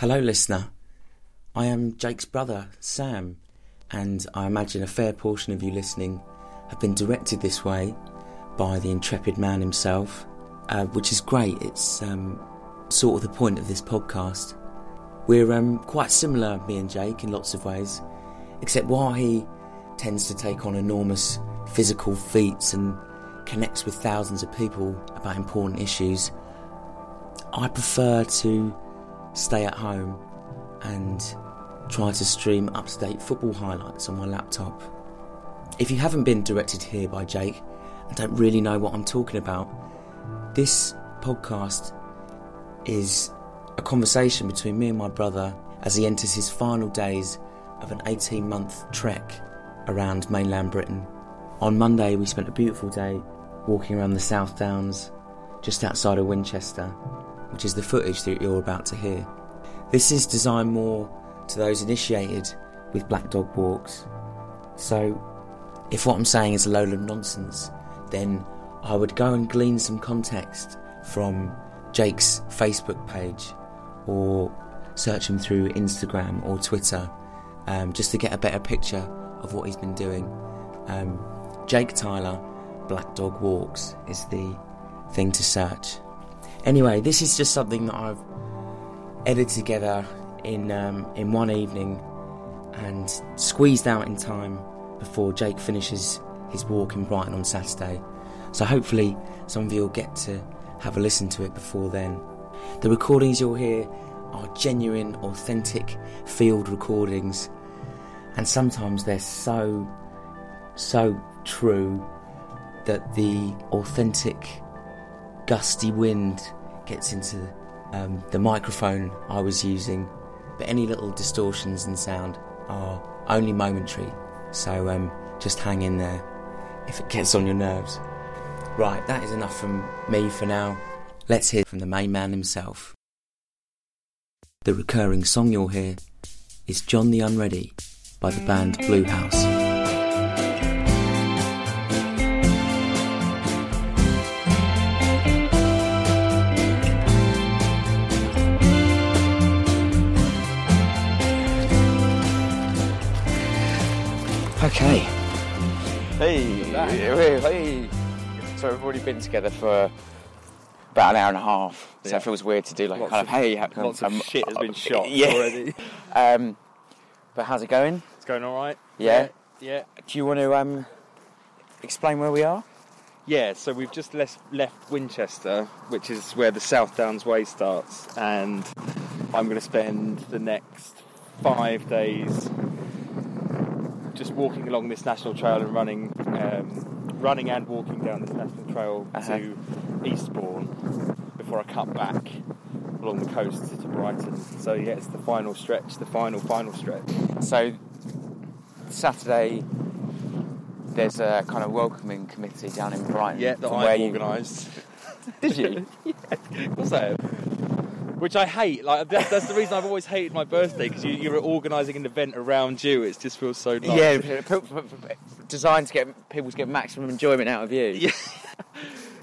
Hello, listener. I am Jake's brother, Sam, and I imagine a fair portion of you listening have been directed this way by the intrepid man himself, uh, which is great. It's um, sort of the point of this podcast. We're um, quite similar, me and Jake, in lots of ways, except while he tends to take on enormous physical feats and connects with thousands of people about important issues, I prefer to stay at home and try to stream up to date football highlights on my laptop. If you haven't been directed here by Jake and don't really know what I'm talking about, this podcast is a conversation between me and my brother as he enters his final days of an 18 month trek around mainland Britain. On Monday, we spent a beautiful day walking around the South Downs just outside of Winchester, which is the footage that you're about to hear. This is designed more to those initiated with Black Dog Walks. So, if what I'm saying is a load of nonsense, then I would go and glean some context from Jake's Facebook page or search him through Instagram or Twitter um, just to get a better picture of what he's been doing. Um, Jake Tyler, Black Dog Walks is the thing to search. Anyway, this is just something that I've edited together in um, in one evening and squeezed out in time before Jake finishes his walk in Brighton on Saturday. So hopefully some of you will get to have a listen to it before then. The recordings you'll hear are genuine, authentic field recordings, and sometimes they're so so true that the authentic gusty wind gets into um, the microphone I was using, but any little distortions in sound are only momentary. So um, just hang in there if it gets on your nerves. Right, that is enough from me for now. Let's hear from the main man himself. The recurring song you'll hear is John the Unready by the band Blue House. Hey, hey. So we've already been together for about an hour and a half. So Yeah. it feels weird to do like Lots kind of, of- hey, ha- Lots of um, shit has been shot yeah. already. Um, but how's it going? It's going all right. Yeah. Yeah. Do you want to um explain where we are? Yeah. So we've just left left Winchester, which is where the South Downs Way starts, and I'm going to spend the next five days just walking along this national trail and running, um, running and walking down this national trail Uh-huh. to Eastbourne before I cut back along the coast to Brighton. So yeah, it's the final stretch, the final final stretch. So Saturday, there's a kind of welcoming committee down in Brighton. Yeah, that I where you- organised. Did you? What's that? Which I hate. Like that, that's the reason I've always hated my birthday because you, you're organising an event around you. It just feels so nice. Yeah, designed to get people to get maximum enjoyment out of you.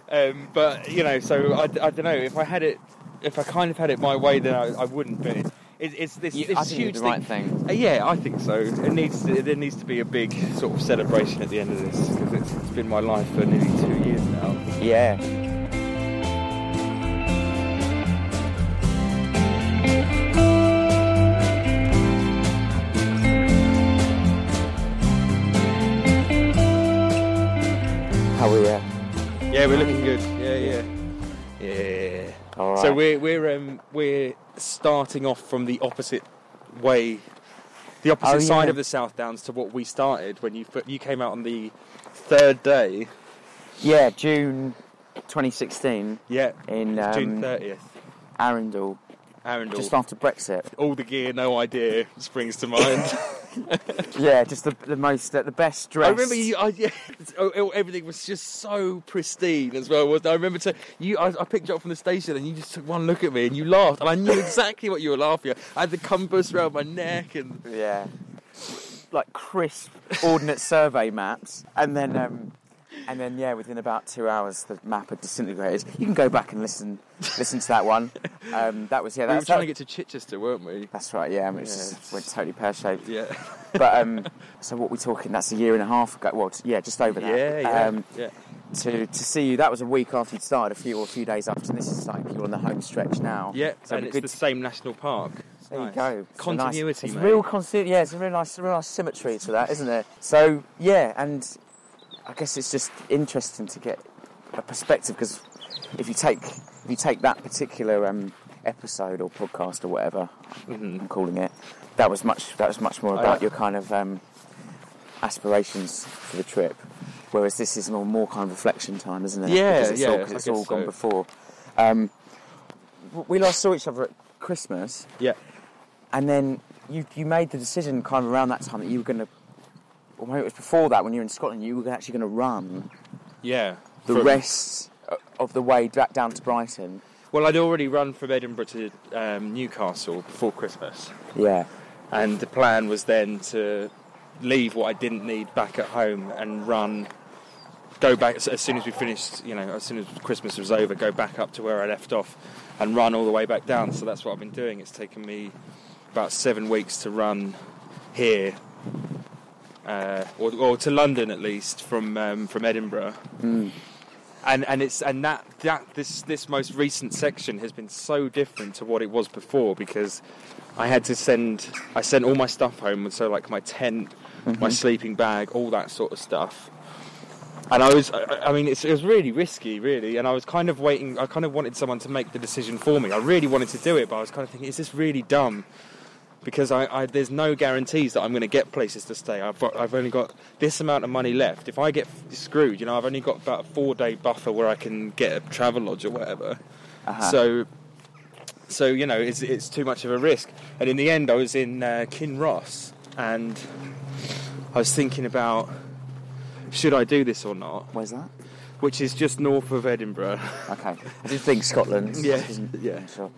Yeah. Um, but you know, so I, I don't know if I had it, if I kind of had it my way, then I, I wouldn't. But it, it's this, You- this huge the right thing. Uh, yeah, I think so. It needs to, there needs to be a big sort of celebration at the end of this because it's, it's been my life for nearly two years now. Yeah. We're looking good. Yeah, yeah, yeah. right. So we're we're um, we're starting off from the opposite way, the opposite Oh, side yeah. of the South Downs to what we started when you you came out on the third day. yeah, June 2016 Yeah, in June um, thirtieth. Arundel, Arundel. just after Brexit. all the gear, no idea springs to mind. Yeah, just the, the most, uh, the best dress. I remember you. I, yeah, oh, oh, everything was just so pristine as well. wasn't it? I remember to, you. I, I picked you up from the station, and you just took one look at me, and you laughed, and I knew exactly what you were laughing at. I had the compass around my neck, and Yeah. Like crisp ordnance survey maps. And then um, and then yeah, within about two hours, the map had disintegrated. You can go back and listen listen to that one. Um, that was yeah. we were trying that, to get to Chichester, weren't we? that's right. Yeah, I mean, it Yeah. just went totally pear shaped. Yeah. But um, so what we're talking? That's a year and a half ago. Well, yeah, just over that. Yeah, yeah, Um, yeah. to to see you, that was a week after you'd started, a few or a few days after. And this is like you're on the home stretch now. Yeah, so and it's be the same national park. It's There nice. you go. It's Continuity, nice, it's real continuity. Yeah, it's a real nice, real nice symmetry to that, isn't it? So yeah, and I guess it's just interesting to get a perspective because if you take if you take that particular um, episode or podcast or whatever Mhm. I'm calling it, that was much that was much more Oh, about yeah. your kind of um, aspirations for the trip. Whereas this is more, more kind of reflection time, isn't it? Yeah, because it's yeah, all, it's all gone so. before. Um, we last saw each other at Christmas, Yeah. and then you you made the decision kind of around that time that you were going to, or maybe it was before that when you were in Scotland, you were actually going to run Yeah. the From- rest of the way back down to Brighton. Well, I'd already run from Edinburgh to um, Newcastle before Christmas, Yeah. and the plan was then to leave what I didn't need back at home and run. Go back as as soon as we finished, you know, as soon as Christmas was over, go back up to where I left off and run all the way back down. So that's what I've been doing. It's taken me about seven weeks to run here, uh, or, or to London at least from um, from Edinburgh. Mm. and and it's and that that this this most recent section has been so different to what it was before because I had to send I sent all my stuff home so like my tent, my sleeping bag, all that sort of stuff. And I was, I I mean, it's, it was really risky, really. And I was kind of waiting. I kind of wanted someone to make the decision for me. I really wanted to do it, but I was kind of thinking, is this really dumb? Because I, I there's no guarantees that I'm going to get places to stay. I've got, I've only got this amount of money left. If I get screwed, you know, I've only got about a four day buffer where I can get a travel lodge or whatever. Uh-huh. So, so you know, it's, it's too much of a risk. And in the end, I was in uh, Kinross, and I was thinking about should I do this or not, Where's that? which is just north of Edinburgh. Okay. I did think Scotland. Yeah, yeah. Sure.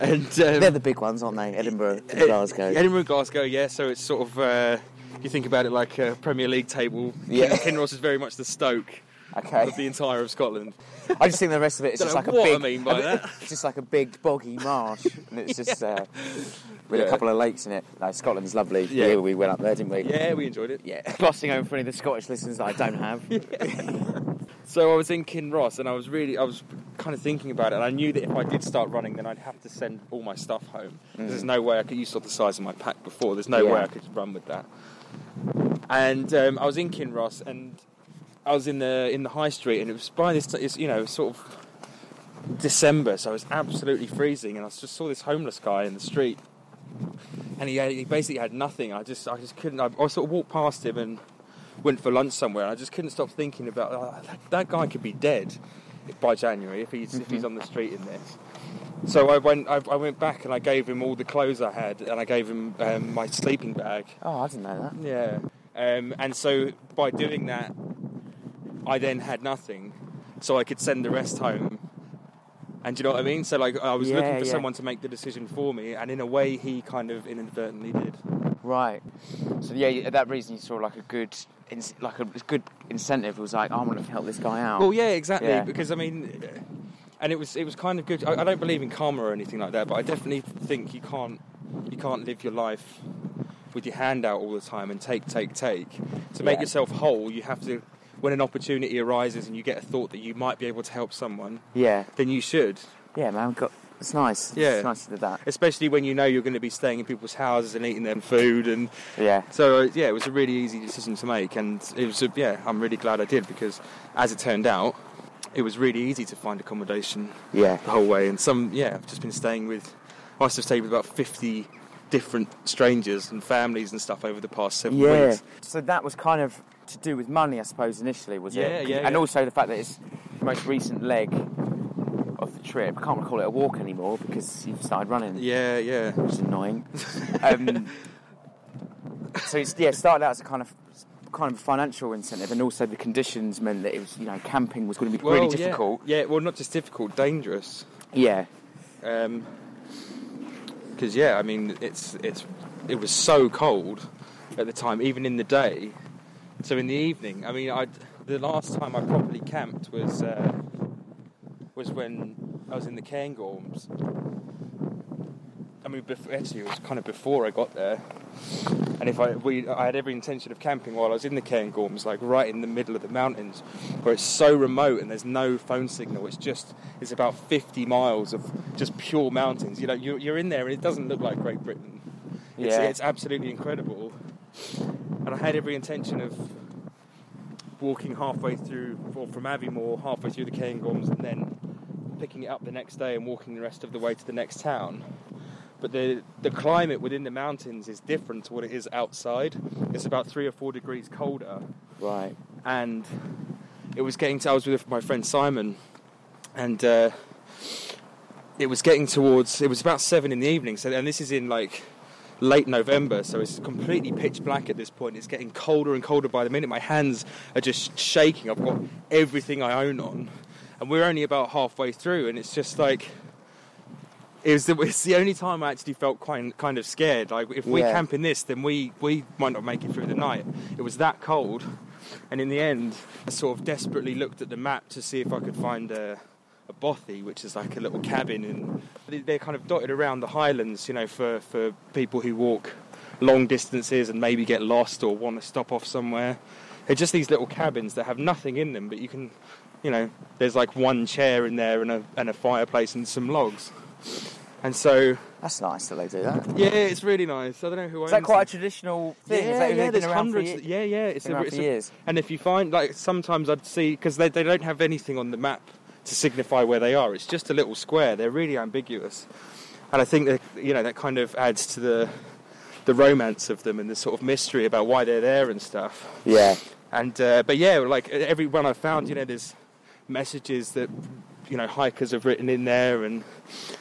And um, They're the big ones, aren't they? Edinburgh, and Ed- Glasgow. Edinburgh, Glasgow, yeah. So it's sort of uh, you think about it like a Premier League table. Yeah. Kinross is very much the Stoke Okay. of the entire of Scotland. I just think the rest of it is just like a what I mean by that. It's just like a big boggy marsh, and it's just uh, with a couple of lakes in it. No, Scotland's lovely. Yeah. Yeah, we went up there, didn't we? Yeah, we enjoyed it. Yeah. Glossing over for any of the Scottish listeners that I don't have. So I was in Kinross, and I was really, I was kind of thinking about it, and I knew that if I did start running, then I'd have to send all my stuff home. There's no way I could. You saw the size of my pack before. There's no Mm. Yeah. way I could run with that. And um, I was in Kinross, and I was in the in the high street, and it was by this, it's, you know, sort of December, so it was absolutely freezing, and I just saw this homeless guy in the street, and he, had, he basically had nothing. I just, I just couldn't. I, I sort of walked past him and went for lunch somewhere, and I just couldn't stop thinking about oh, that, that guy could be dead by January if he's if he's on the street in this. So I went I, I went back and I gave him all the clothes I had, and I gave him um, my sleeping bag. Oh, I didn't know that. Yeah. Um, and so by doing that, I then had nothing, so I could send the rest home. And do you know what I mean? So like I was Yeah, looking for yeah. someone to make the decision for me, and in a way, he kind of inadvertently did. Right. So yeah, that reason you saw like a good, like a good incentive. It was like, oh, I'm going to help this guy out. Well, yeah, exactly. Yeah. Because I mean, and it was it was kind of good. I, I don't believe in karma or anything like that, but I definitely think you can't you can't live your life with your hand out all the time and take take take. To make Yeah. yourself whole, you have to. When an opportunity arises and you get a thought that you might be able to help someone, Yeah. then you should. Yeah, man. Got. It's nice. Yeah. It's nice to do that. Especially when you know you're going to be staying in people's houses and eating their food, and Yeah. so uh, yeah, it was a really easy decision to make, and it was a, yeah, I'm really glad I did because, as it turned out, it was really easy to find accommodation Yeah. the whole way. And some, yeah, I've just been staying with, I must have stayed with about 50 different strangers and families and stuff over the past seven Yeah. weeks. So that was kind of to do with money, I suppose, initially, was Yeah, it? yeah, And also the fact that it's the most recent leg of the trip. I can't call it a walk anymore because you've started running, Yeah, yeah. which is annoying. um, so it's yeah, it started out as a kind of kind of financial incentive, and also the conditions meant that it was you know camping was going to be really difficult. Yeah. yeah, well, not just difficult, dangerous. Yeah. Because yeah, I mean, it's it's it was so cold at the time, even in the day. So in the evening, I mean, I the last time I properly camped was uh, was when I was in the Cairngorms. I mean, bef- actually, it was kind of before I got there. And if I we I had every intention of camping while I was in the Cairngorms, like right in the middle of the mountains, where it's so remote and there's no phone signal. It's just it's about 50 miles of just pure mountains. You know, you're, you're in there and it doesn't look like Great Britain. It's, Yeah. it's absolutely incredible. And I had every intention of walking halfway through, or from Aviemore, halfway through the Cairngorms, and then picking it up the next day and walking the rest of the way to the next town. But the the climate within the mountains is different to what it is outside. It's about three or four degrees colder, Right. and it was getting. To, I was with my friend Simon, and uh, it was getting towards. It was about seven in the evening. So, and this is in like late November, so it's completely pitch black at this point. It's getting colder and colder by the minute. My hands are just shaking. I've got everything I own on, and we're only about halfway through, and it's just like. It was, the, it's the only time I actually felt quite, kind of scared. Like, if we Yeah. camp in this, then we, we might not make it through the night. It was that cold. And in the end, I sort of desperately looked at the map to see if I could find a, a bothy, which is like a little cabin. And they- they're kind of dotted around the highlands, you know, for, for people who walk long distances and maybe get lost or want to stop off somewhere. They're just these little cabins that have nothing in them, but you can, you know, there's like one chair in there and a, and a fireplace and some logs. And so, That's nice that they do that. yeah, it's really nice. I don't know who owns Is that quite a traditional thing? Yeah, yeah, there's hundreds. Years? yeah, yeah, it's Been a, it's for a- years. And if you find, like, sometimes I'd see because they, they don't have anything on the map to signify where they are. It's just a little square. They're really ambiguous, and I think that you know that kind of adds to the the romance of them and the sort of mystery about why they're there and stuff. Yeah. And uh, but yeah, like every one I found, you know, there's messages that you know hikers have written in there, and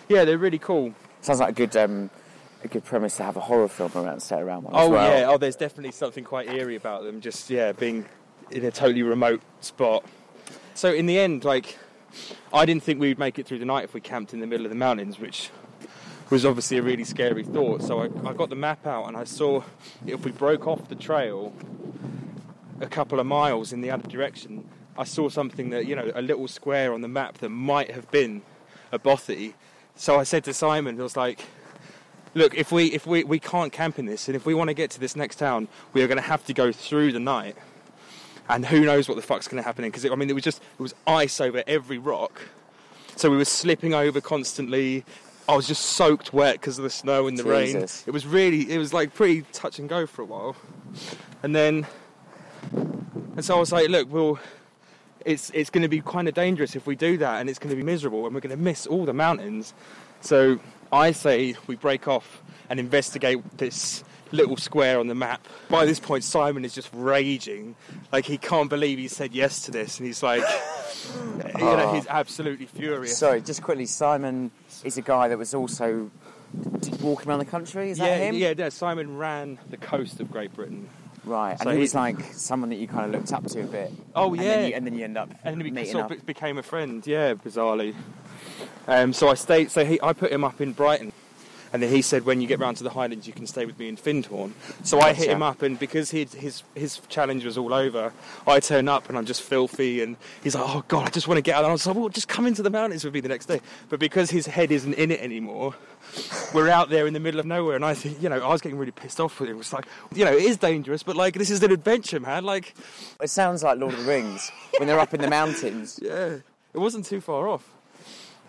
yeah, they're really cool. Sounds like a good um, a good premise to have a horror film around set around one. Oh as well. yeah, oh there's definitely something quite eerie about them. Just yeah, being in a totally remote spot. So in the end, like, I didn't think we'd make it through the night if we camped in the middle of the mountains, which was obviously a really scary thought. So I, I got the map out and I saw if we broke off the trail a couple of miles in the other direction, I saw something that you know a little square on the map that might have been a bothy. So I said to Simon, I was like, look, if we if we, we can't camp in this, and if we want to get to this next town, we are going to have to go through the night. And who knows what the fuck's going to happen? Because I mean, it was just it was ice over every rock, so we were slipping over constantly. I was just soaked wet because of the snow and the rain. It was really it was like pretty touch and go for a while, and then and so I was like, look, we'll. It's it's going to be kind of dangerous if we do that, and it's going to be miserable, and we're going to miss all the mountains. So I say we break off and investigate this little square on the map. By this point, Simon is just raging, like he can't believe he said yes to this, and he's like, you know, he's absolutely furious. Sorry, just quickly. Simon is a guy that was also walking around the country. Is that him? yeah, yeah. Simon ran the coast of Great Britain. Right. So and he was like someone that you kind of looked up to a bit. Oh And yeah, then you, and then you end up and then we sort up. of became a friend. Yeah, bizarrely. Um, so I stayed. So he, I put him up in Brighton, and then he said, "When you get round to the Highlands, you can stay with me in Findhorn." So I hit him up, and because he'd, his his challenge was all over, I turn up and I'm just filthy, and he's like, "Oh God, I just want to get out." And I was like, "Well, just come into the mountains with me the next day." But because his head isn't in it anymore. We're out there in the middle of nowhere, and I think, you know, I was getting really pissed off with him. It's like, you know, it is dangerous, but like, this is an adventure, man. Like, It sounds like Lord of the Rings when they're up in the mountains. yeah, it wasn't too far off.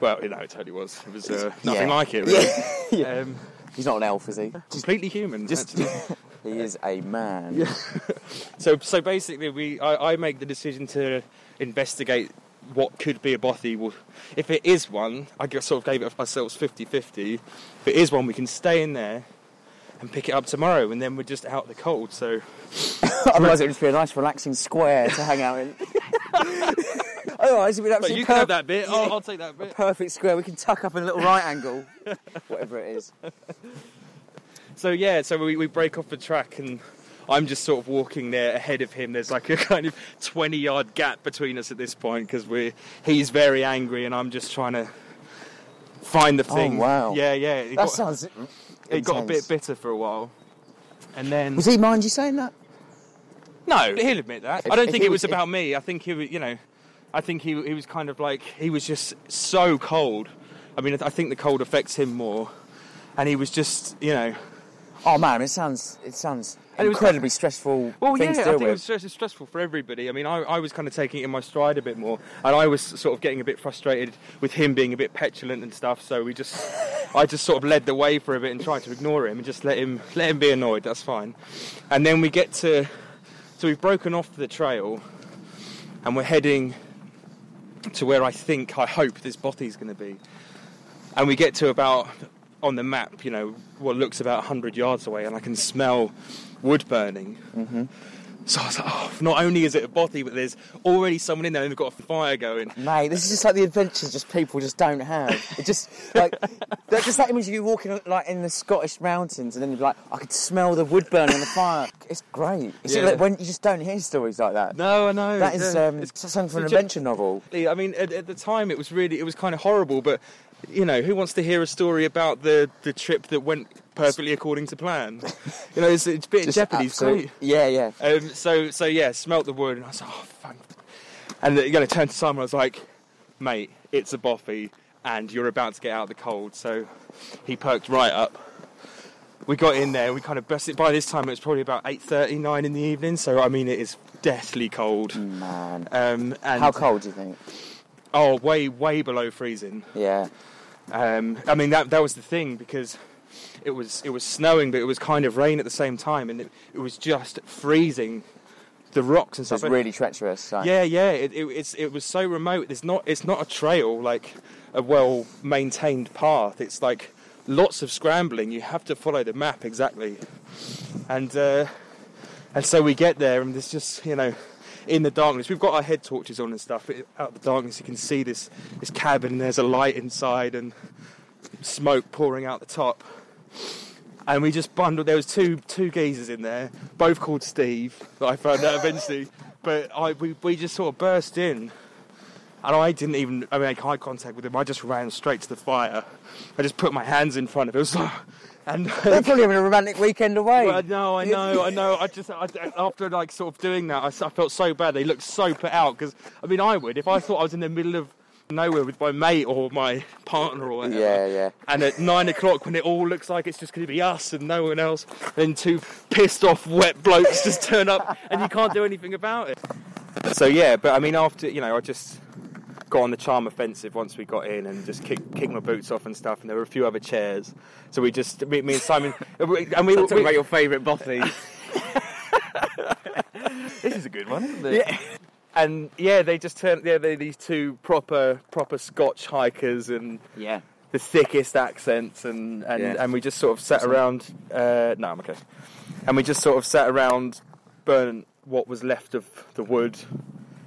Well, you know, it totally was. It was uh, nothing Yeah. like it, really. Yeah. Um, He's not an elf, is he? completely human. Just he is a man. So, so basically, we I, I make the decision to investigate what could be a bothy. If it is one, I sort of gave it ourselves 50-50. If it is one, we can stay in there and pick it up tomorrow, and then we're just out the cold. So, Otherwise, it would just be a nice, relaxing square to hang out in. Otherwise, it would but absolutely you can have that bit. I'll, I'll take that bit. perfect square. We can tuck up in a little right angle, whatever it is. So yeah, so we, we break off the track and I'm just sort of walking there ahead of him. There's like a kind of 20 yard gap between us at this point because we he's very angry and I'm just trying to find the Oh, thing. wow. Yeah, yeah. That got, sounds. It got a bit bitter for a while, and then Was he mind you saying that? No, he'll admit that. If- I don't think it was was- about me. I think he, was, you know, I think he he was kind of like he was just so cold. I mean, I think the cold affects him more, and he was just, you know, Oh man, it sounds it sounds And it was- incredibly stressful Well, yeah, I think it with. was stressful for everybody. I mean, I, I was kind of taking it in my stride a bit more, and I was sort of getting a bit frustrated with him being a bit petulant and stuff. So we just, I just sort of led the way for a bit and tried to ignore him and just let him let him be annoyed. That's fine. And then we get to, so we've broken off the trail, and we're heading to where I think, I hope this bothy's going to be. And we get to about on the map, you know, what looks about 100 yards away, and I can smell wood burning. Mm-hmm. So I was like, oh, not only is it a bothy, but there's already someone in there and they've got a fire going. Mate, this is just like the adventures just people just don't have. It just like that, just that image of you walking like in the Scottish mountains and then you're like, I could smell the wood burning on the fire. It's great. It's Yeah. like when you just don't hear stories like that. No, I know. that is yeah. um, It's- something from an adventure novel. I mean, at, at the time, it was really, it was kind of horrible. But you know, who wants to hear a story about the the trip that went perfectly according to plan? You know, it's, it's a bit of Just jeopardy. It's absolute- great. Yeah, yeah. Um, so, so yeah, smelt the wood, and I was like, oh, fuck. And you know, turned to turn to Simon, I was like, mate, it's a bothy, and you're about to get out of the cold. So he perked right up. We got in there, we kind of busted. By this time, it was probably about 8.30, 9 in the evening, so I mean, it is deathly cold. Man. Um, and How cold do you think? Oh, way, way below freezing. Yeah. Um, I mean, that that was the thing because it was it was snowing, but it was kind of rain at the same time, and it, it was just freezing the rocks and stuff. it's really treacherous. Like, yeah, yeah. It, it, it's it was so remote. It's not it's not a trail like a well maintained path. It's like lots of scrambling. You have to follow the map exactly, and uh, and so we get there, and there's just you know. In the darkness, we've got our head torches on and stuff. Out of the darkness, you can see this this cabin. And there's a light inside, and smoke pouring out the top. And we just bundled. There was two two geezers in there, both called Steve. That I found out eventually. But I we, we just sort of burst in, and I didn't even I make eye contact with him. I just ran straight to the fire. I just put my hands in front of like, and They're probably having a romantic weekend away. well, no, I know, I know. I just I, after like sort of doing that, I felt so bad. They looked so put out because I mean, I would if I thought I was in the middle of nowhere with my mate or my partner or whatever. yeah, yeah. And at nine o'clock, when it all looks like it's just going to be us and no one else, then two pissed off wet blokes just turn up and you can't do anything about it. So yeah, but I mean, after you know, I just got on the charm offensive once we got in and just kicked, kicked my boots off and stuff. And there were a few other chairs, so we just me, me and Simon and we. Talk we about your favourite bothy. this is a good one, isn't it? Yeah. And yeah, they just turned. Yeah, they these two proper proper Scotch hikers and yeah. the thickest accents, and and, Yeah. and we just sort of sat around. Uh, no, I'm okay. And we just sort of sat around, burnt what was left of the wood,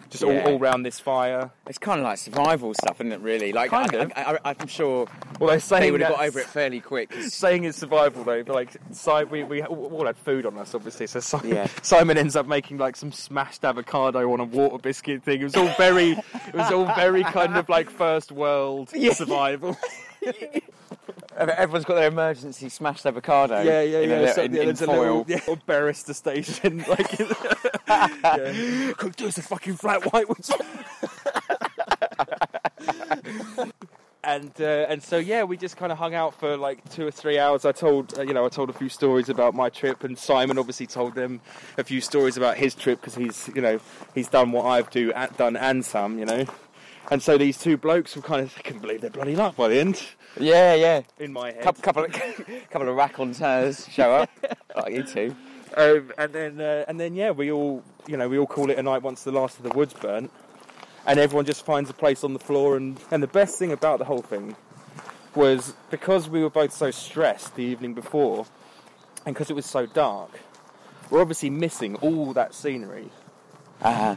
just Yeah. all, all round this fire. It's kind of like survival stuff, isn't it? Really, like Kind I, of. I, I'm sure Well, they're saying they would have got over it fairly quick. Saying it's survival though, but like si- we we all had food on us obviously. So Simon, Yeah. Simon ends up making like some smashed avocado on a water biscuit thing. It was all very, it was all very kind of like first world Yeah. survival. Everyone's got their emergency smashed avocado. Yeah, yeah, in. A, so- in, yeah, in foil. little, yeah, barista station. Like, yeah. Could do us a fucking flat white one. and uh, and so yeah, we just kind of hung out for like two or three hours. I told uh, you know I told a few stories about my trip, and Simon obviously told them a few stories about his trip because he's you know he's done what I've do done and some you know. And so these two blokes were kind of I couldn't believe their bloody luck by the end. Yeah, yeah. In my head, Couple, couple of couple of raconteurs show up. like you two. Um, and then, uh, and then, yeah, we all, you know, we all call it a night once the last of the wood's burnt, and everyone just finds a place on the floor. And and the best thing about the whole thing was because we were both so stressed the evening before, and because it was so dark, we're obviously missing all that scenery. Uh-huh.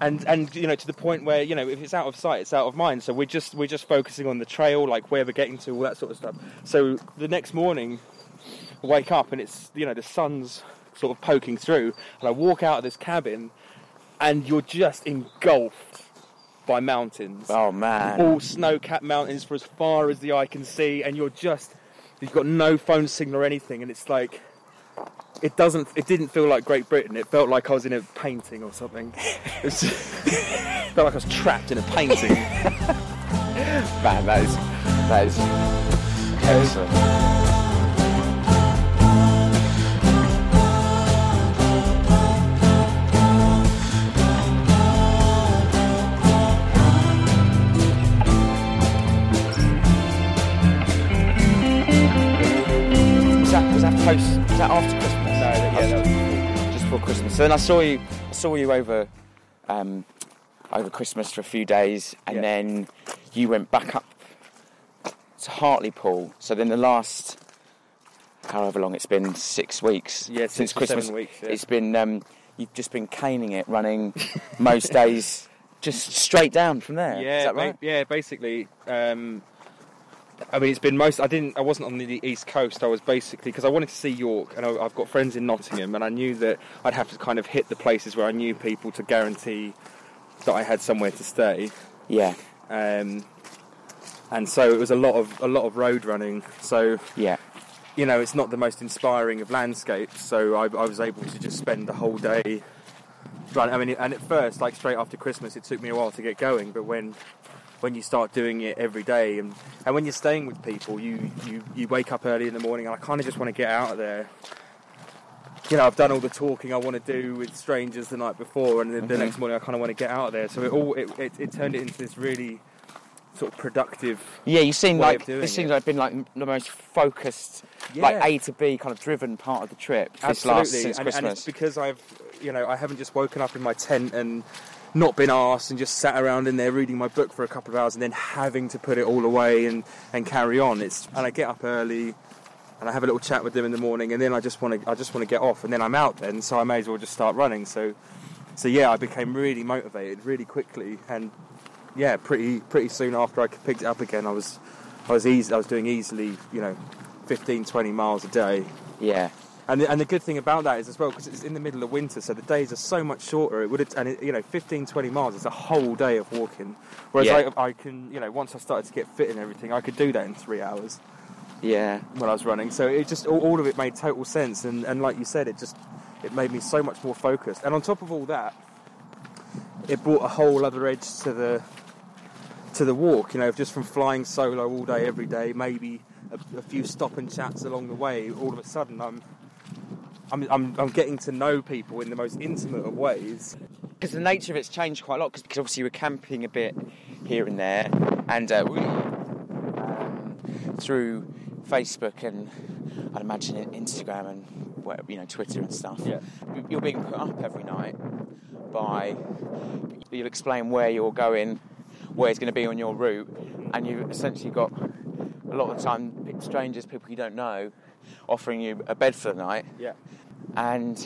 And and you know to the point where you know if it's out of sight, it's out of mind. So we're just we're just focusing on the trail, like where we're getting to, all that sort of stuff. So the next morning, wake up and it's you know the sun's sort of poking through, and I walk out of this cabin, and you're just engulfed by mountains, Oh man. all snow-capped mountains for as far as the eye can see, and you're just you've got no phone signal or anything, and it's like it doesn't. It didn't feel like Great Britain. It felt like I was in a painting or something. It was felt like I was trapped in a painting. Man, that is that is excellent. Post? Was that after Christmas? No, that- yeah, that was- just before Christmas. So then I saw you. I saw you over um, over Christmas for a few days, and Yeah. then you went back up to Hartlepool. So then the last, however long it's been, six weeks Yeah, since Christmas. seven weeks, yeah. It's been um, you've just been caning it, running most days, just straight down from there. Yeah, is that ba- right? yeah. Basically, um, I mean, it's been most. I didn't. I wasn't on the east coast. I was basically because I wanted to see York, and I, I've got friends in Nottingham, and I knew that I'd have to kind of hit the places where I knew people to guarantee that I had somewhere to stay. Yeah, Um, and so it was a lot of a lot of road running. So yeah, you know, it's not the most inspiring of landscapes. So I, I was able to just spend the whole day running. I mean, and at first, like straight after Christmas, it took me a while to get going. But when when you start doing it every day, and, and when you're staying with people, you, you you wake up early in the morning, and I kind of just want to get out of there. You know, I've done all the talking I want to do with strangers the night before, and the, the Mhm. next morning I kind of want to get out of there. So it all it, it, it turned it into this really sort of productive. yeah. You seem like this seems it. like been like the most focused, like A to B kind of driven part of the trip. This Absolutely, last since and, Christmas. and it's because I've, you know, I haven't just woken up in my tent and not been asked and just sat around in there reading my book for a couple of hours and then having to put it all away and, and carry on. It's and I get up early and I have a little chat with them in the morning and then I just want to I just want to get off and then I'm out then so I may as well just start running. So so yeah, I became really motivated really quickly and yeah, pretty pretty soon after I picked it up again, I was I was easy I was doing easily you know 15 20 miles a day. yeah, And the, and the good thing about that is as well because it's in the middle of winter, so the days are so much shorter. It would have, and it, you know, 15, 20 miles is a whole day of walking. Whereas Yeah. I, I can, you know, once I started to get fit and everything, I could do that in three hours yeah. when I was running. So it just all, all of it made total sense. And, and like you said, it just it made me so much more focused. And on top of all that, it brought a whole other edge to the to the walk. You know, just from flying solo all day, every day, maybe a, a few stop and chats along the way. All of a sudden, I'm I'm, I'm, I'm getting to know people in the most intimate of ways. Because the nature of it's changed quite a lot. Because obviously we're camping a bit here and there, and uh, we um, through Facebook and I'd imagine Instagram and you know Twitter and stuff. Yeah. You're being put up every night by you'll explain where you're going, where it's going to be on your route, and you've essentially got a lot of the time strangers, people you don't know, offering you a bed for the night. Yeah. And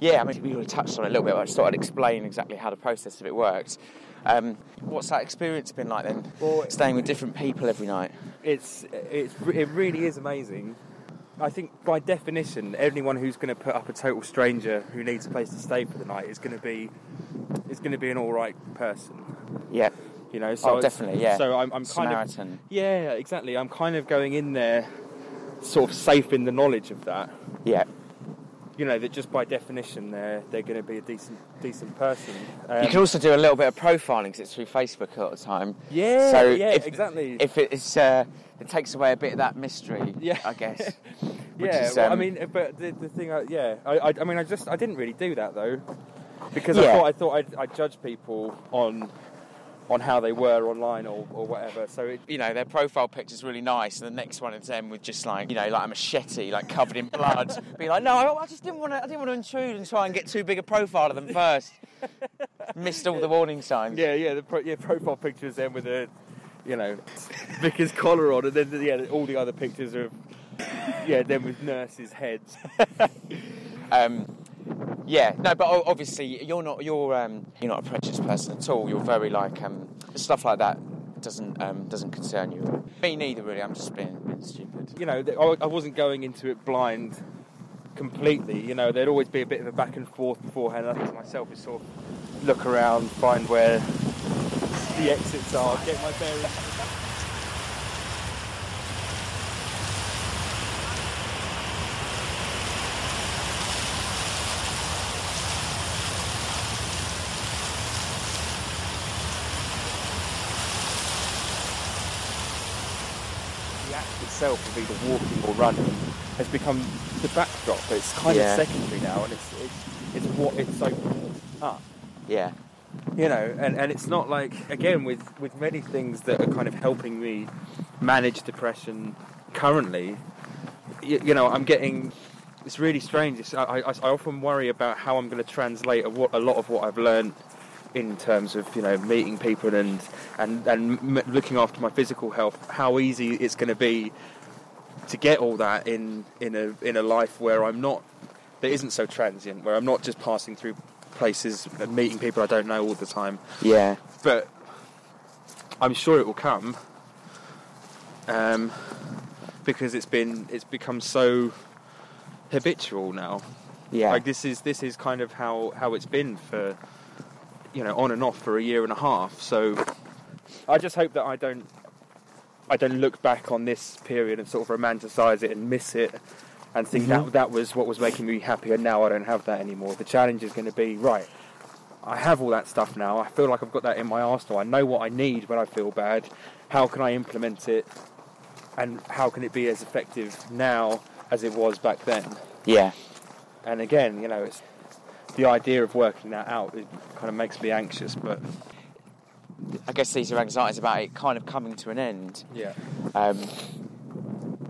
yeah, I mean, we already touched on it a little bit, but I just thought I'd explain exactly how the process of it works. Um, what's that experience been like then? Well, Staying with different people every night. it's it's it really is amazing. I think by definition, anyone who's going to put up a total stranger who needs a place to stay for the night is going to be is going to be an all right person. Yeah. You know, so Oh, definitely, yeah. So I'm, I'm kind of Samaritan. yeah, exactly. I'm kind of going in there, sort of safe in the knowledge of that. Yeah. You know that just by definition, they're they're going to be a decent decent person. Um, you can also do a little bit of profiling because it's through Facebook a lot of the time. yeah, so yeah, if, exactly. If it's uh, it takes away a bit of that mystery, Yeah. I guess. yeah, is, well, I um, mean, but the, the thing, I, yeah, I, I, I mean, I just, I didn't really do that though, because I thought, I thought I'd, I'd judge people on, on how they were online or, or whatever. So it, you know, their profile picture's really nice, and the next one is them with just like, you know, like a machete, like covered in blood. Be like, no, I I just didn't want to. I didn't want to intrude and try and get too big a profile of them first. Missed all the warning signs. yeah, yeah, the pro, yeah, profile pictures then with a, you know, vicar's collar on, and then yeah, all the other pictures are, yeah, them with nurses' heads. Um, yeah, no, but obviously you're not you're um, you're not a prejudiced person at all. You're very like um, stuff like that doesn't um, doesn't concern you. Me neither, really. I'm just being, being stupid. you know, I I wasn't going into it blind completely. You know, there'd always be a bit of a back and forth beforehand. I think to myself is sort of look around, find where the exits are, get my bearings. Itself of either walking or running has become the backdrop. It's kind Yeah. of secondary now, and it's it's, it's what it's opened up. Yeah. You know, and, and it's not like again with with many things that are kind of helping me manage depression currently. You, you know, I'm getting. It's really strange. It's, I, I, I often worry about how I'm going to translate a, what, a lot of what I've learned in terms of you know meeting people and and and m- looking after my physical health. How easy it's going to be to get all that in in a in a life where I'm not that isn't so transient, where I'm not just passing through places and meeting people I don't know all the time. Yeah. But I'm sure it will come um, because it's been it's become so habitual now. Yeah. Like this is this is kind of how how it's been for you know on and off for a year and a half. So I just hope that I don't I don't look back on this period and sort of romanticize it and miss it and think Mhm. that that was what was making me happy and now I don't have that anymore. The challenge is going to be right. I have all that stuff now. I feel like I've got that in my arsenal. I know what I need when I feel bad. How can I implement it? And how can it be as effective now as it was back then? Yeah. And again, you know, it's the idea of working that out. It kind of makes me anxious, but I guess these are anxieties about it kind of coming to an end. yeah, Um,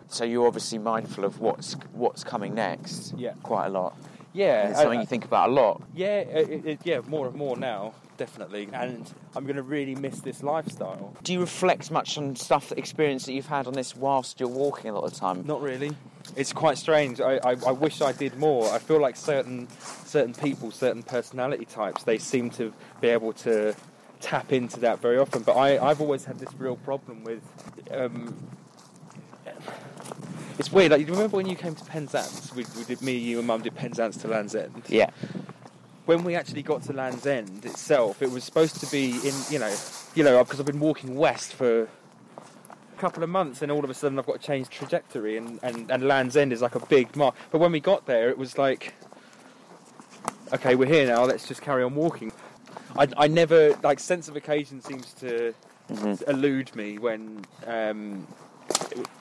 so you're obviously mindful of what's what's coming next. Yeah. Quite a lot. yeah, It's something I- you think about a lot. yeah, it, it, yeah, more and more now, definitely. And I'm going to really miss this lifestyle. Do you reflect much on stuff, experience that you've had on this whilst you're walking a lot of the time? Not really. It's quite strange. I, I, I wish I did more. I feel like certain certain people, certain personality types, they seem to be able to tap into that very often. But I, I've always had this real problem with. Um, it's weird. Like, do you remember when you came to Penzance? We, we did me, you, and Mum did Penzance to Land's End. Yeah. When we actually got to Land's End itself, it was supposed to be in, you know, you know, because I've been walking west for a couple of months, and all of a sudden I've got to change trajectory, and, and, and Land's End is like a big mark. But when we got there, it was like, okay, we're here now. Let's just carry on walking. I, I never like sense of occasion seems to Mhm. elude me when. Um,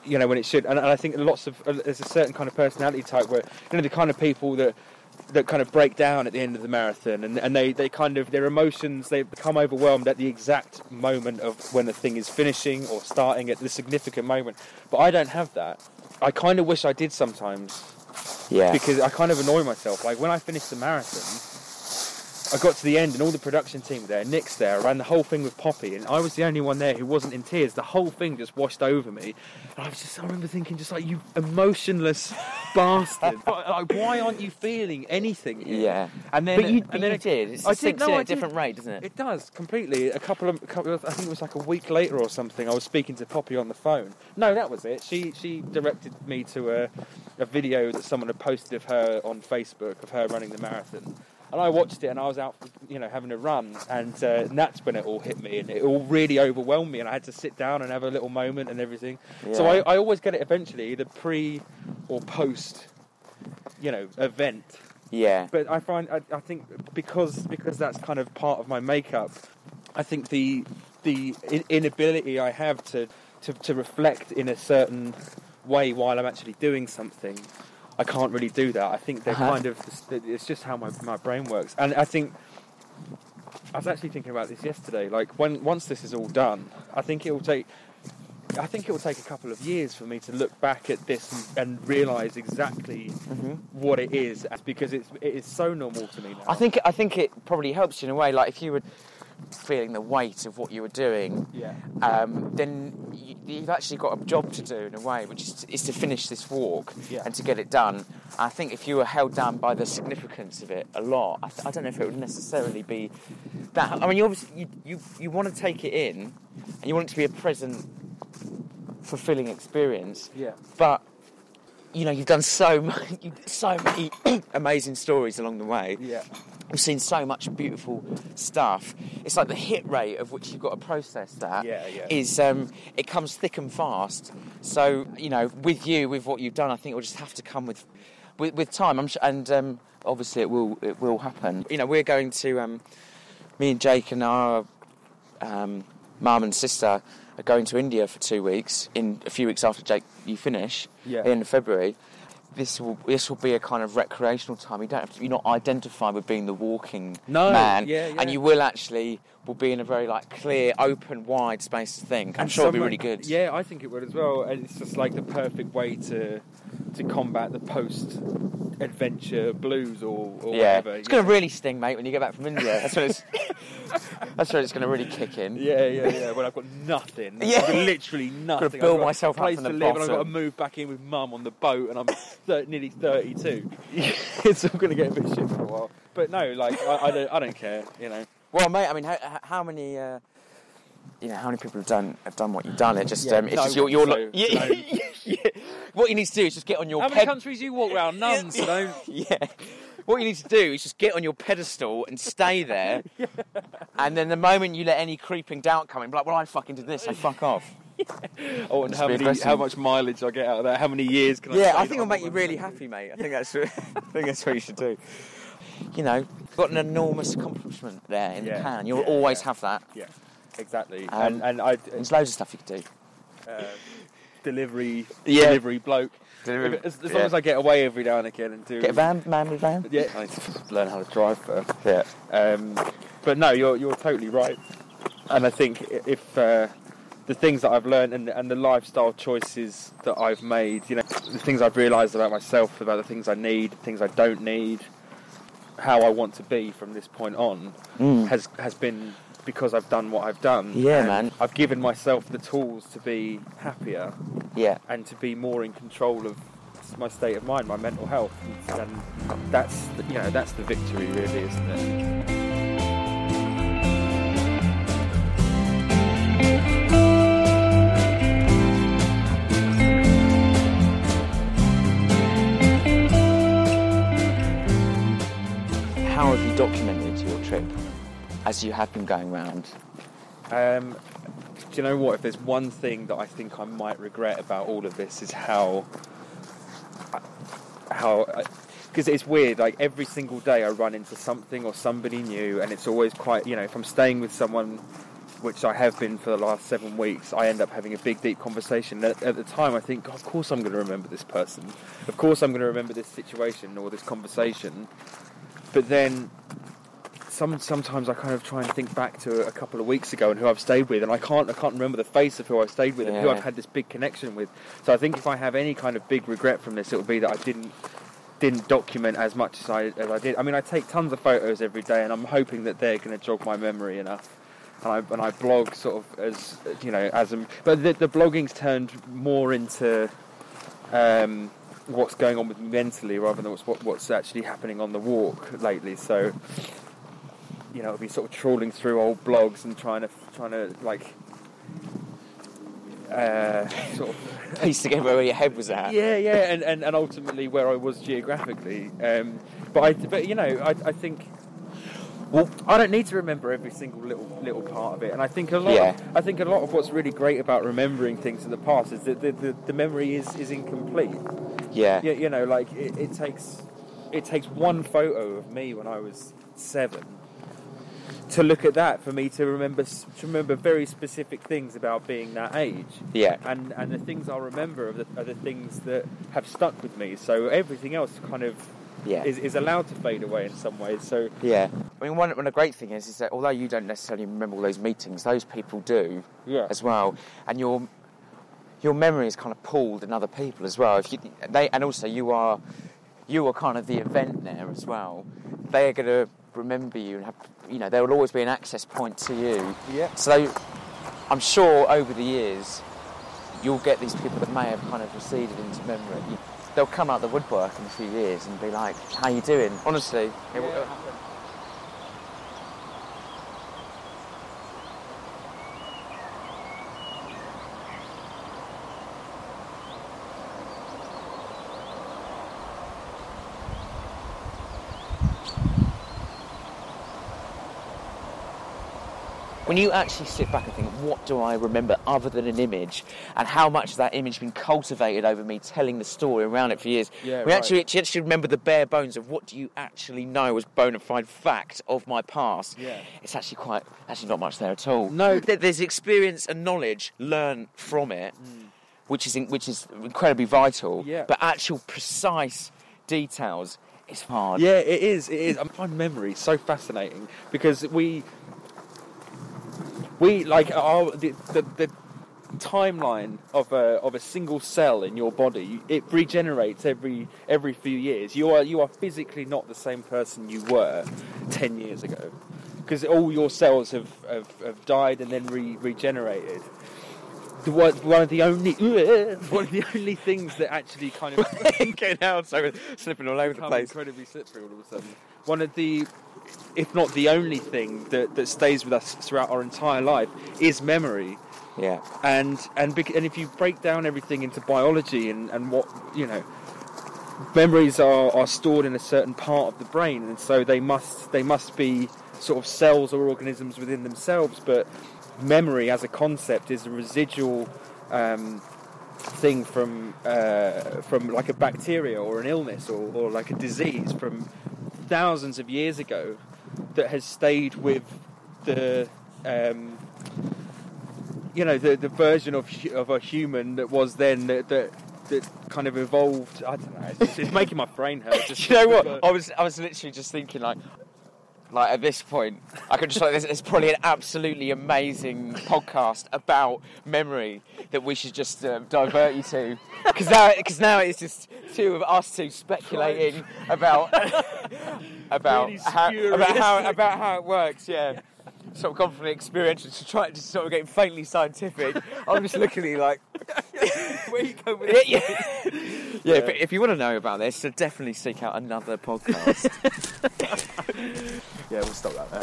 you know when it should, and, and I think lots of uh, there's a certain kind of personality type where you know the kind of people that that kind of break down at the end of the marathon. And, and they, they kind of their emotions they become overwhelmed at the exact moment of when the thing is finishing or starting at the significant moment. But i don't have that. I kind of wish i did sometimes. Yeah. because i kind of annoy myself. Like when i finish the marathon I got to the end and all the production team were there. Nick's there. I ran the whole thing with Poppy, and I was the only one there who wasn't in tears. The whole thing just washed over me, and I was just. I remember thinking, just like you emotionless bastard. like, why aren't you feeling anything? here?" Yeah. And then, but you, and then you it- did. It's I did, no, at a different did. rate, doesn't it? It does completely. A couple of, a couple of, I think it was like a week later or something. I was speaking to Poppy on the phone. No, that was it. She she directed me to a, a video that someone had posted of her on Facebook of her running the marathon. And I watched it, and I was out, you know, having a run, and, uh, and that's when it all hit me, and it all really overwhelmed me, and I had to sit down and have a little moment and everything. So I, I always get it eventually, either pre or post, you know, event Yeah. but I find I, I think because because that's kind of part of my makeup, I think the the inability I have to, to to reflect in a certain way while I'm actually doing something, I can't really do that. I think they're Uh-huh. kind of it's just how my my brain works, and I think. I was actually thinking about this yesterday. Like when once this is all done, I think it will take. I think it will take a couple of years for me to look back at this and, and realise exactly Mhm. what it is because it's it is so normal to me now. I think I think it probably helps you in a way. Like if you were feeling the weight of what you were doing, yeah, um, then you, you've actually got a job to do in a way, which is to, is to finish this walk Yeah. and to get it done. I think if you were held down by the significance of it a lot, I, th- I don't know if it would necessarily be that. I mean, you obviously you, you, you want to take it in, and you want it to be a present, fulfilling experience. yeah, But you know, you've done so many, so many amazing stories along the way. yeah, We've seen so much beautiful stuff. It's like the hit rate of which you've got to process that Yeah, yeah. is um, it comes thick and fast. So you know, with you, with what you've done, I think it will just have to come with with, with time. I'm sure, and um, obviously it will it will happen. You know, we're going to um, me and Jake and our um, mum and sister are going to India for two weeks in a few weeks after Jake you finish Yeah. in February. This will this will be a kind of recreational time. You don't have to. You're not identified with being the walking No, man, yeah, yeah. and you will actually will be in a very like clear, open, wide space to think. I'm And sure it'll be really good. Yeah, I think it would as well. And it's just like the perfect way to to combat the post adventure blues or, or Yeah, whatever. it's going to really sting, mate, when you get back from India. That's when it's. that's when it's going to really kick in. Yeah, yeah, yeah. When I've got nothing, Yeah. I've got literally nothing. build I've got myself a up place from to the live, and I've got to move back in with mum on the boat, and I'm thir- nearly thirty-two. it's all going to get a bit shit for a while. But no, like I, I don't, I don't care. You know. Well, mate, I mean, how, how many, uh, you know, how many people have done have done what you've done? It just, Yeah, um, it's no, just your, your so, yeah, no. yeah. What you need to do is just get on your How many countries you walk around? None. So don't. yeah. What you need to do is just get on your pedestal and stay there, and then the moment you let any creeping doubt come in, be like, well, I fucking did this, I fuck off. Oh, and Just how many, how much mileage I get out of that? How many years can I? Yeah, I think it'll make you really happy, mate. I think that's, I think that's what you should do. You know, you've got an enormous accomplishment there in Yeah, the can. You'll yeah, always yeah. have that. Yeah, exactly. Um, and and I There's loads of stuff you could do. uh, delivery delivery bloke. Delivery- As, as long as I get away every now and again and do Get a van, man with van. Yeah, I need to learn how to drive first. Yeah. Um, but no, you're you're totally right. And I think if uh, the things that I've learned and, and the lifestyle choices that I've made, you know, the things I've realised about myself, about the things I need, things I don't need, how I want to be from this point on, Mm. has has been because I've done what I've done. Yeah, man. I've given myself the tools to be happier Yeah. and to be more in control of my state of mind, my mental health, and that's you know that's the victory, really, isn't it? As you have been going round? Um, do you know what? If there's one thing that I think I might regret about all of this is how how because it's weird. Like every single day, I run into something or somebody new, and it's always quite you know. If I'm staying with someone, which I have been for the last seven weeks, I end up having a big, deep conversation. At, at the time, I think, of course, I'm going to remember this person. Of course, I'm going to remember this situation or this conversation. But then some sometimes I kind of try and think back to a couple of weeks ago and who I've stayed with, and I can't I can't remember the face of who I stayed with and who I've had this big connection with. So I think if I have any kind of big regret from this, it would be that I didn't didn't document as much as I as I did. I mean, I take tons of photos every day, and I'm hoping that they're going to jog my memory enough. And I and I blog sort of as you know as a, but the, the blogging's turned more into. Um, what's going on with me mentally rather than what's what, what's actually happening on the walk lately so you know, I'll be sort of trawling through old blogs and trying to trying to like uh, sort of Piece together where your head was at. yeah, yeah, and, and, and ultimately where I was geographically. Um, but I, but you know, I, I think. Well, I don't need to remember every single little little part of it, and I think a lot. Yeah. Of, I think a lot of what's really great about remembering things in the past is that the, the, the memory is, is incomplete. Yeah. Yeah, you know, like it, it takes it takes one photo of me when I was seven to look at that for me to remember to remember very specific things about being that age. Yeah. And and the things I'll remember are the, are the things that have stuck with me. So everything else kind of Yeah. is, is allowed to fade away in some ways. So Yeah. I mean, one, one of the great thing is, is that although you don't necessarily remember all those meetings, those people do yeah, as well, and your your memory is kind of pooled in other people as well. If you, they and also you are you are kind of the event there as well. They are going to remember you and have you know there will always be an access point to you. yeah, So I'm sure over the years you'll get these people that may have kind of receded into memory. They'll come out of the woodwork in a few years and be like, "How you doing?" Honestly, it uh, when you actually sit back and think, what do I remember other than an image, and how much of that image has been cultivated over me telling the story around it for years? Yeah, we right. actually, actually remember the bare bones of what do you actually know as bona fide fact of my past. Yeah. It's actually quite, actually not much there at all. No. There's experience and knowledge learned from it, Hmm. which is in, which is incredibly vital. Yeah. But actual precise details it's hard. Yeah, it is. It is. I find memory so fascinating because we, we like our the, the, the timeline of a of a single cell in your body. It regenerates every every few years. You are you are physically not the same person you were ten years ago because all your cells have, have, have died and then re, regenerated. The one, one of the only one of the only things that actually kind of okay, now I'm so slipping all over the place. incredibly slippery all of a sudden. One of the, if not the only thing that, that stays with us throughout our entire life is memory. Yeah. And and bec- and if you break down everything into biology and, and what you know, memories are, are stored in a certain part of the brain, and so they must they must be sort of cells or organisms within themselves. But memory as a concept is a residual. Um, thing from uh, from like a bacteria or an illness or, or like a disease from thousands of years ago that has stayed with the um, you know the, the version of of a human that was then that that, that kind of evolved. I don't know. It's, it's making my brain hurt. Just you know what? I was I was literally just thinking like. Like at this point, I could just like there's, there's probably an absolutely amazing podcast about memory that we should just um, divert you to, because now because now it's just two of us two speculating about about Really how, about how about how it works. Yeah, sort of gone from experiential to try to sort of getting faintly scientific. I'm just looking at you like, Where you go with yeah, yeah. yeah. If, if you want to know about this, so definitely seek out another podcast. Yeah, we'll stop that there.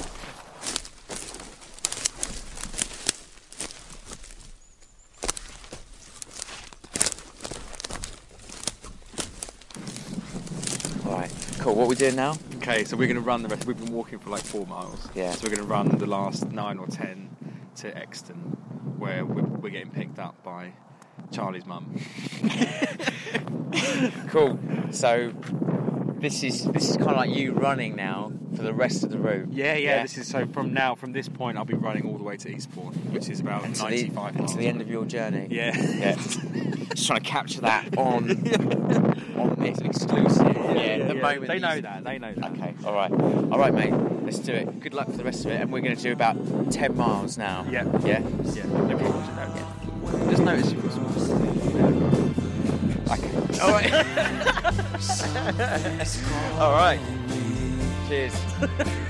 All right, cool. What are we doing now? Okay, so we're going to run the rest. We've been walking for like four miles. Yeah. So we're going to run the last nine or ten to Exton, where we're, we're getting picked up by Charlie's mum. Cool. So this is this is kind of like you running now for the rest of the route. Yeah, yeah, This is so from now, from this point, I'll be running all the way to Eastbourne, which is about And to the, 95 and miles. to the end of your journey. Yeah. Yeah. Just trying to capture that on on this exclusive. Yeah, the moment They know that. They know that. All right, all right, mate. Let's do it. Good luck for the rest of it, and we're going to do about ten miles now. Yeah. Yeah. Yeah. No problem. Just notice you've got some. Okay. All right. all right. Cheers.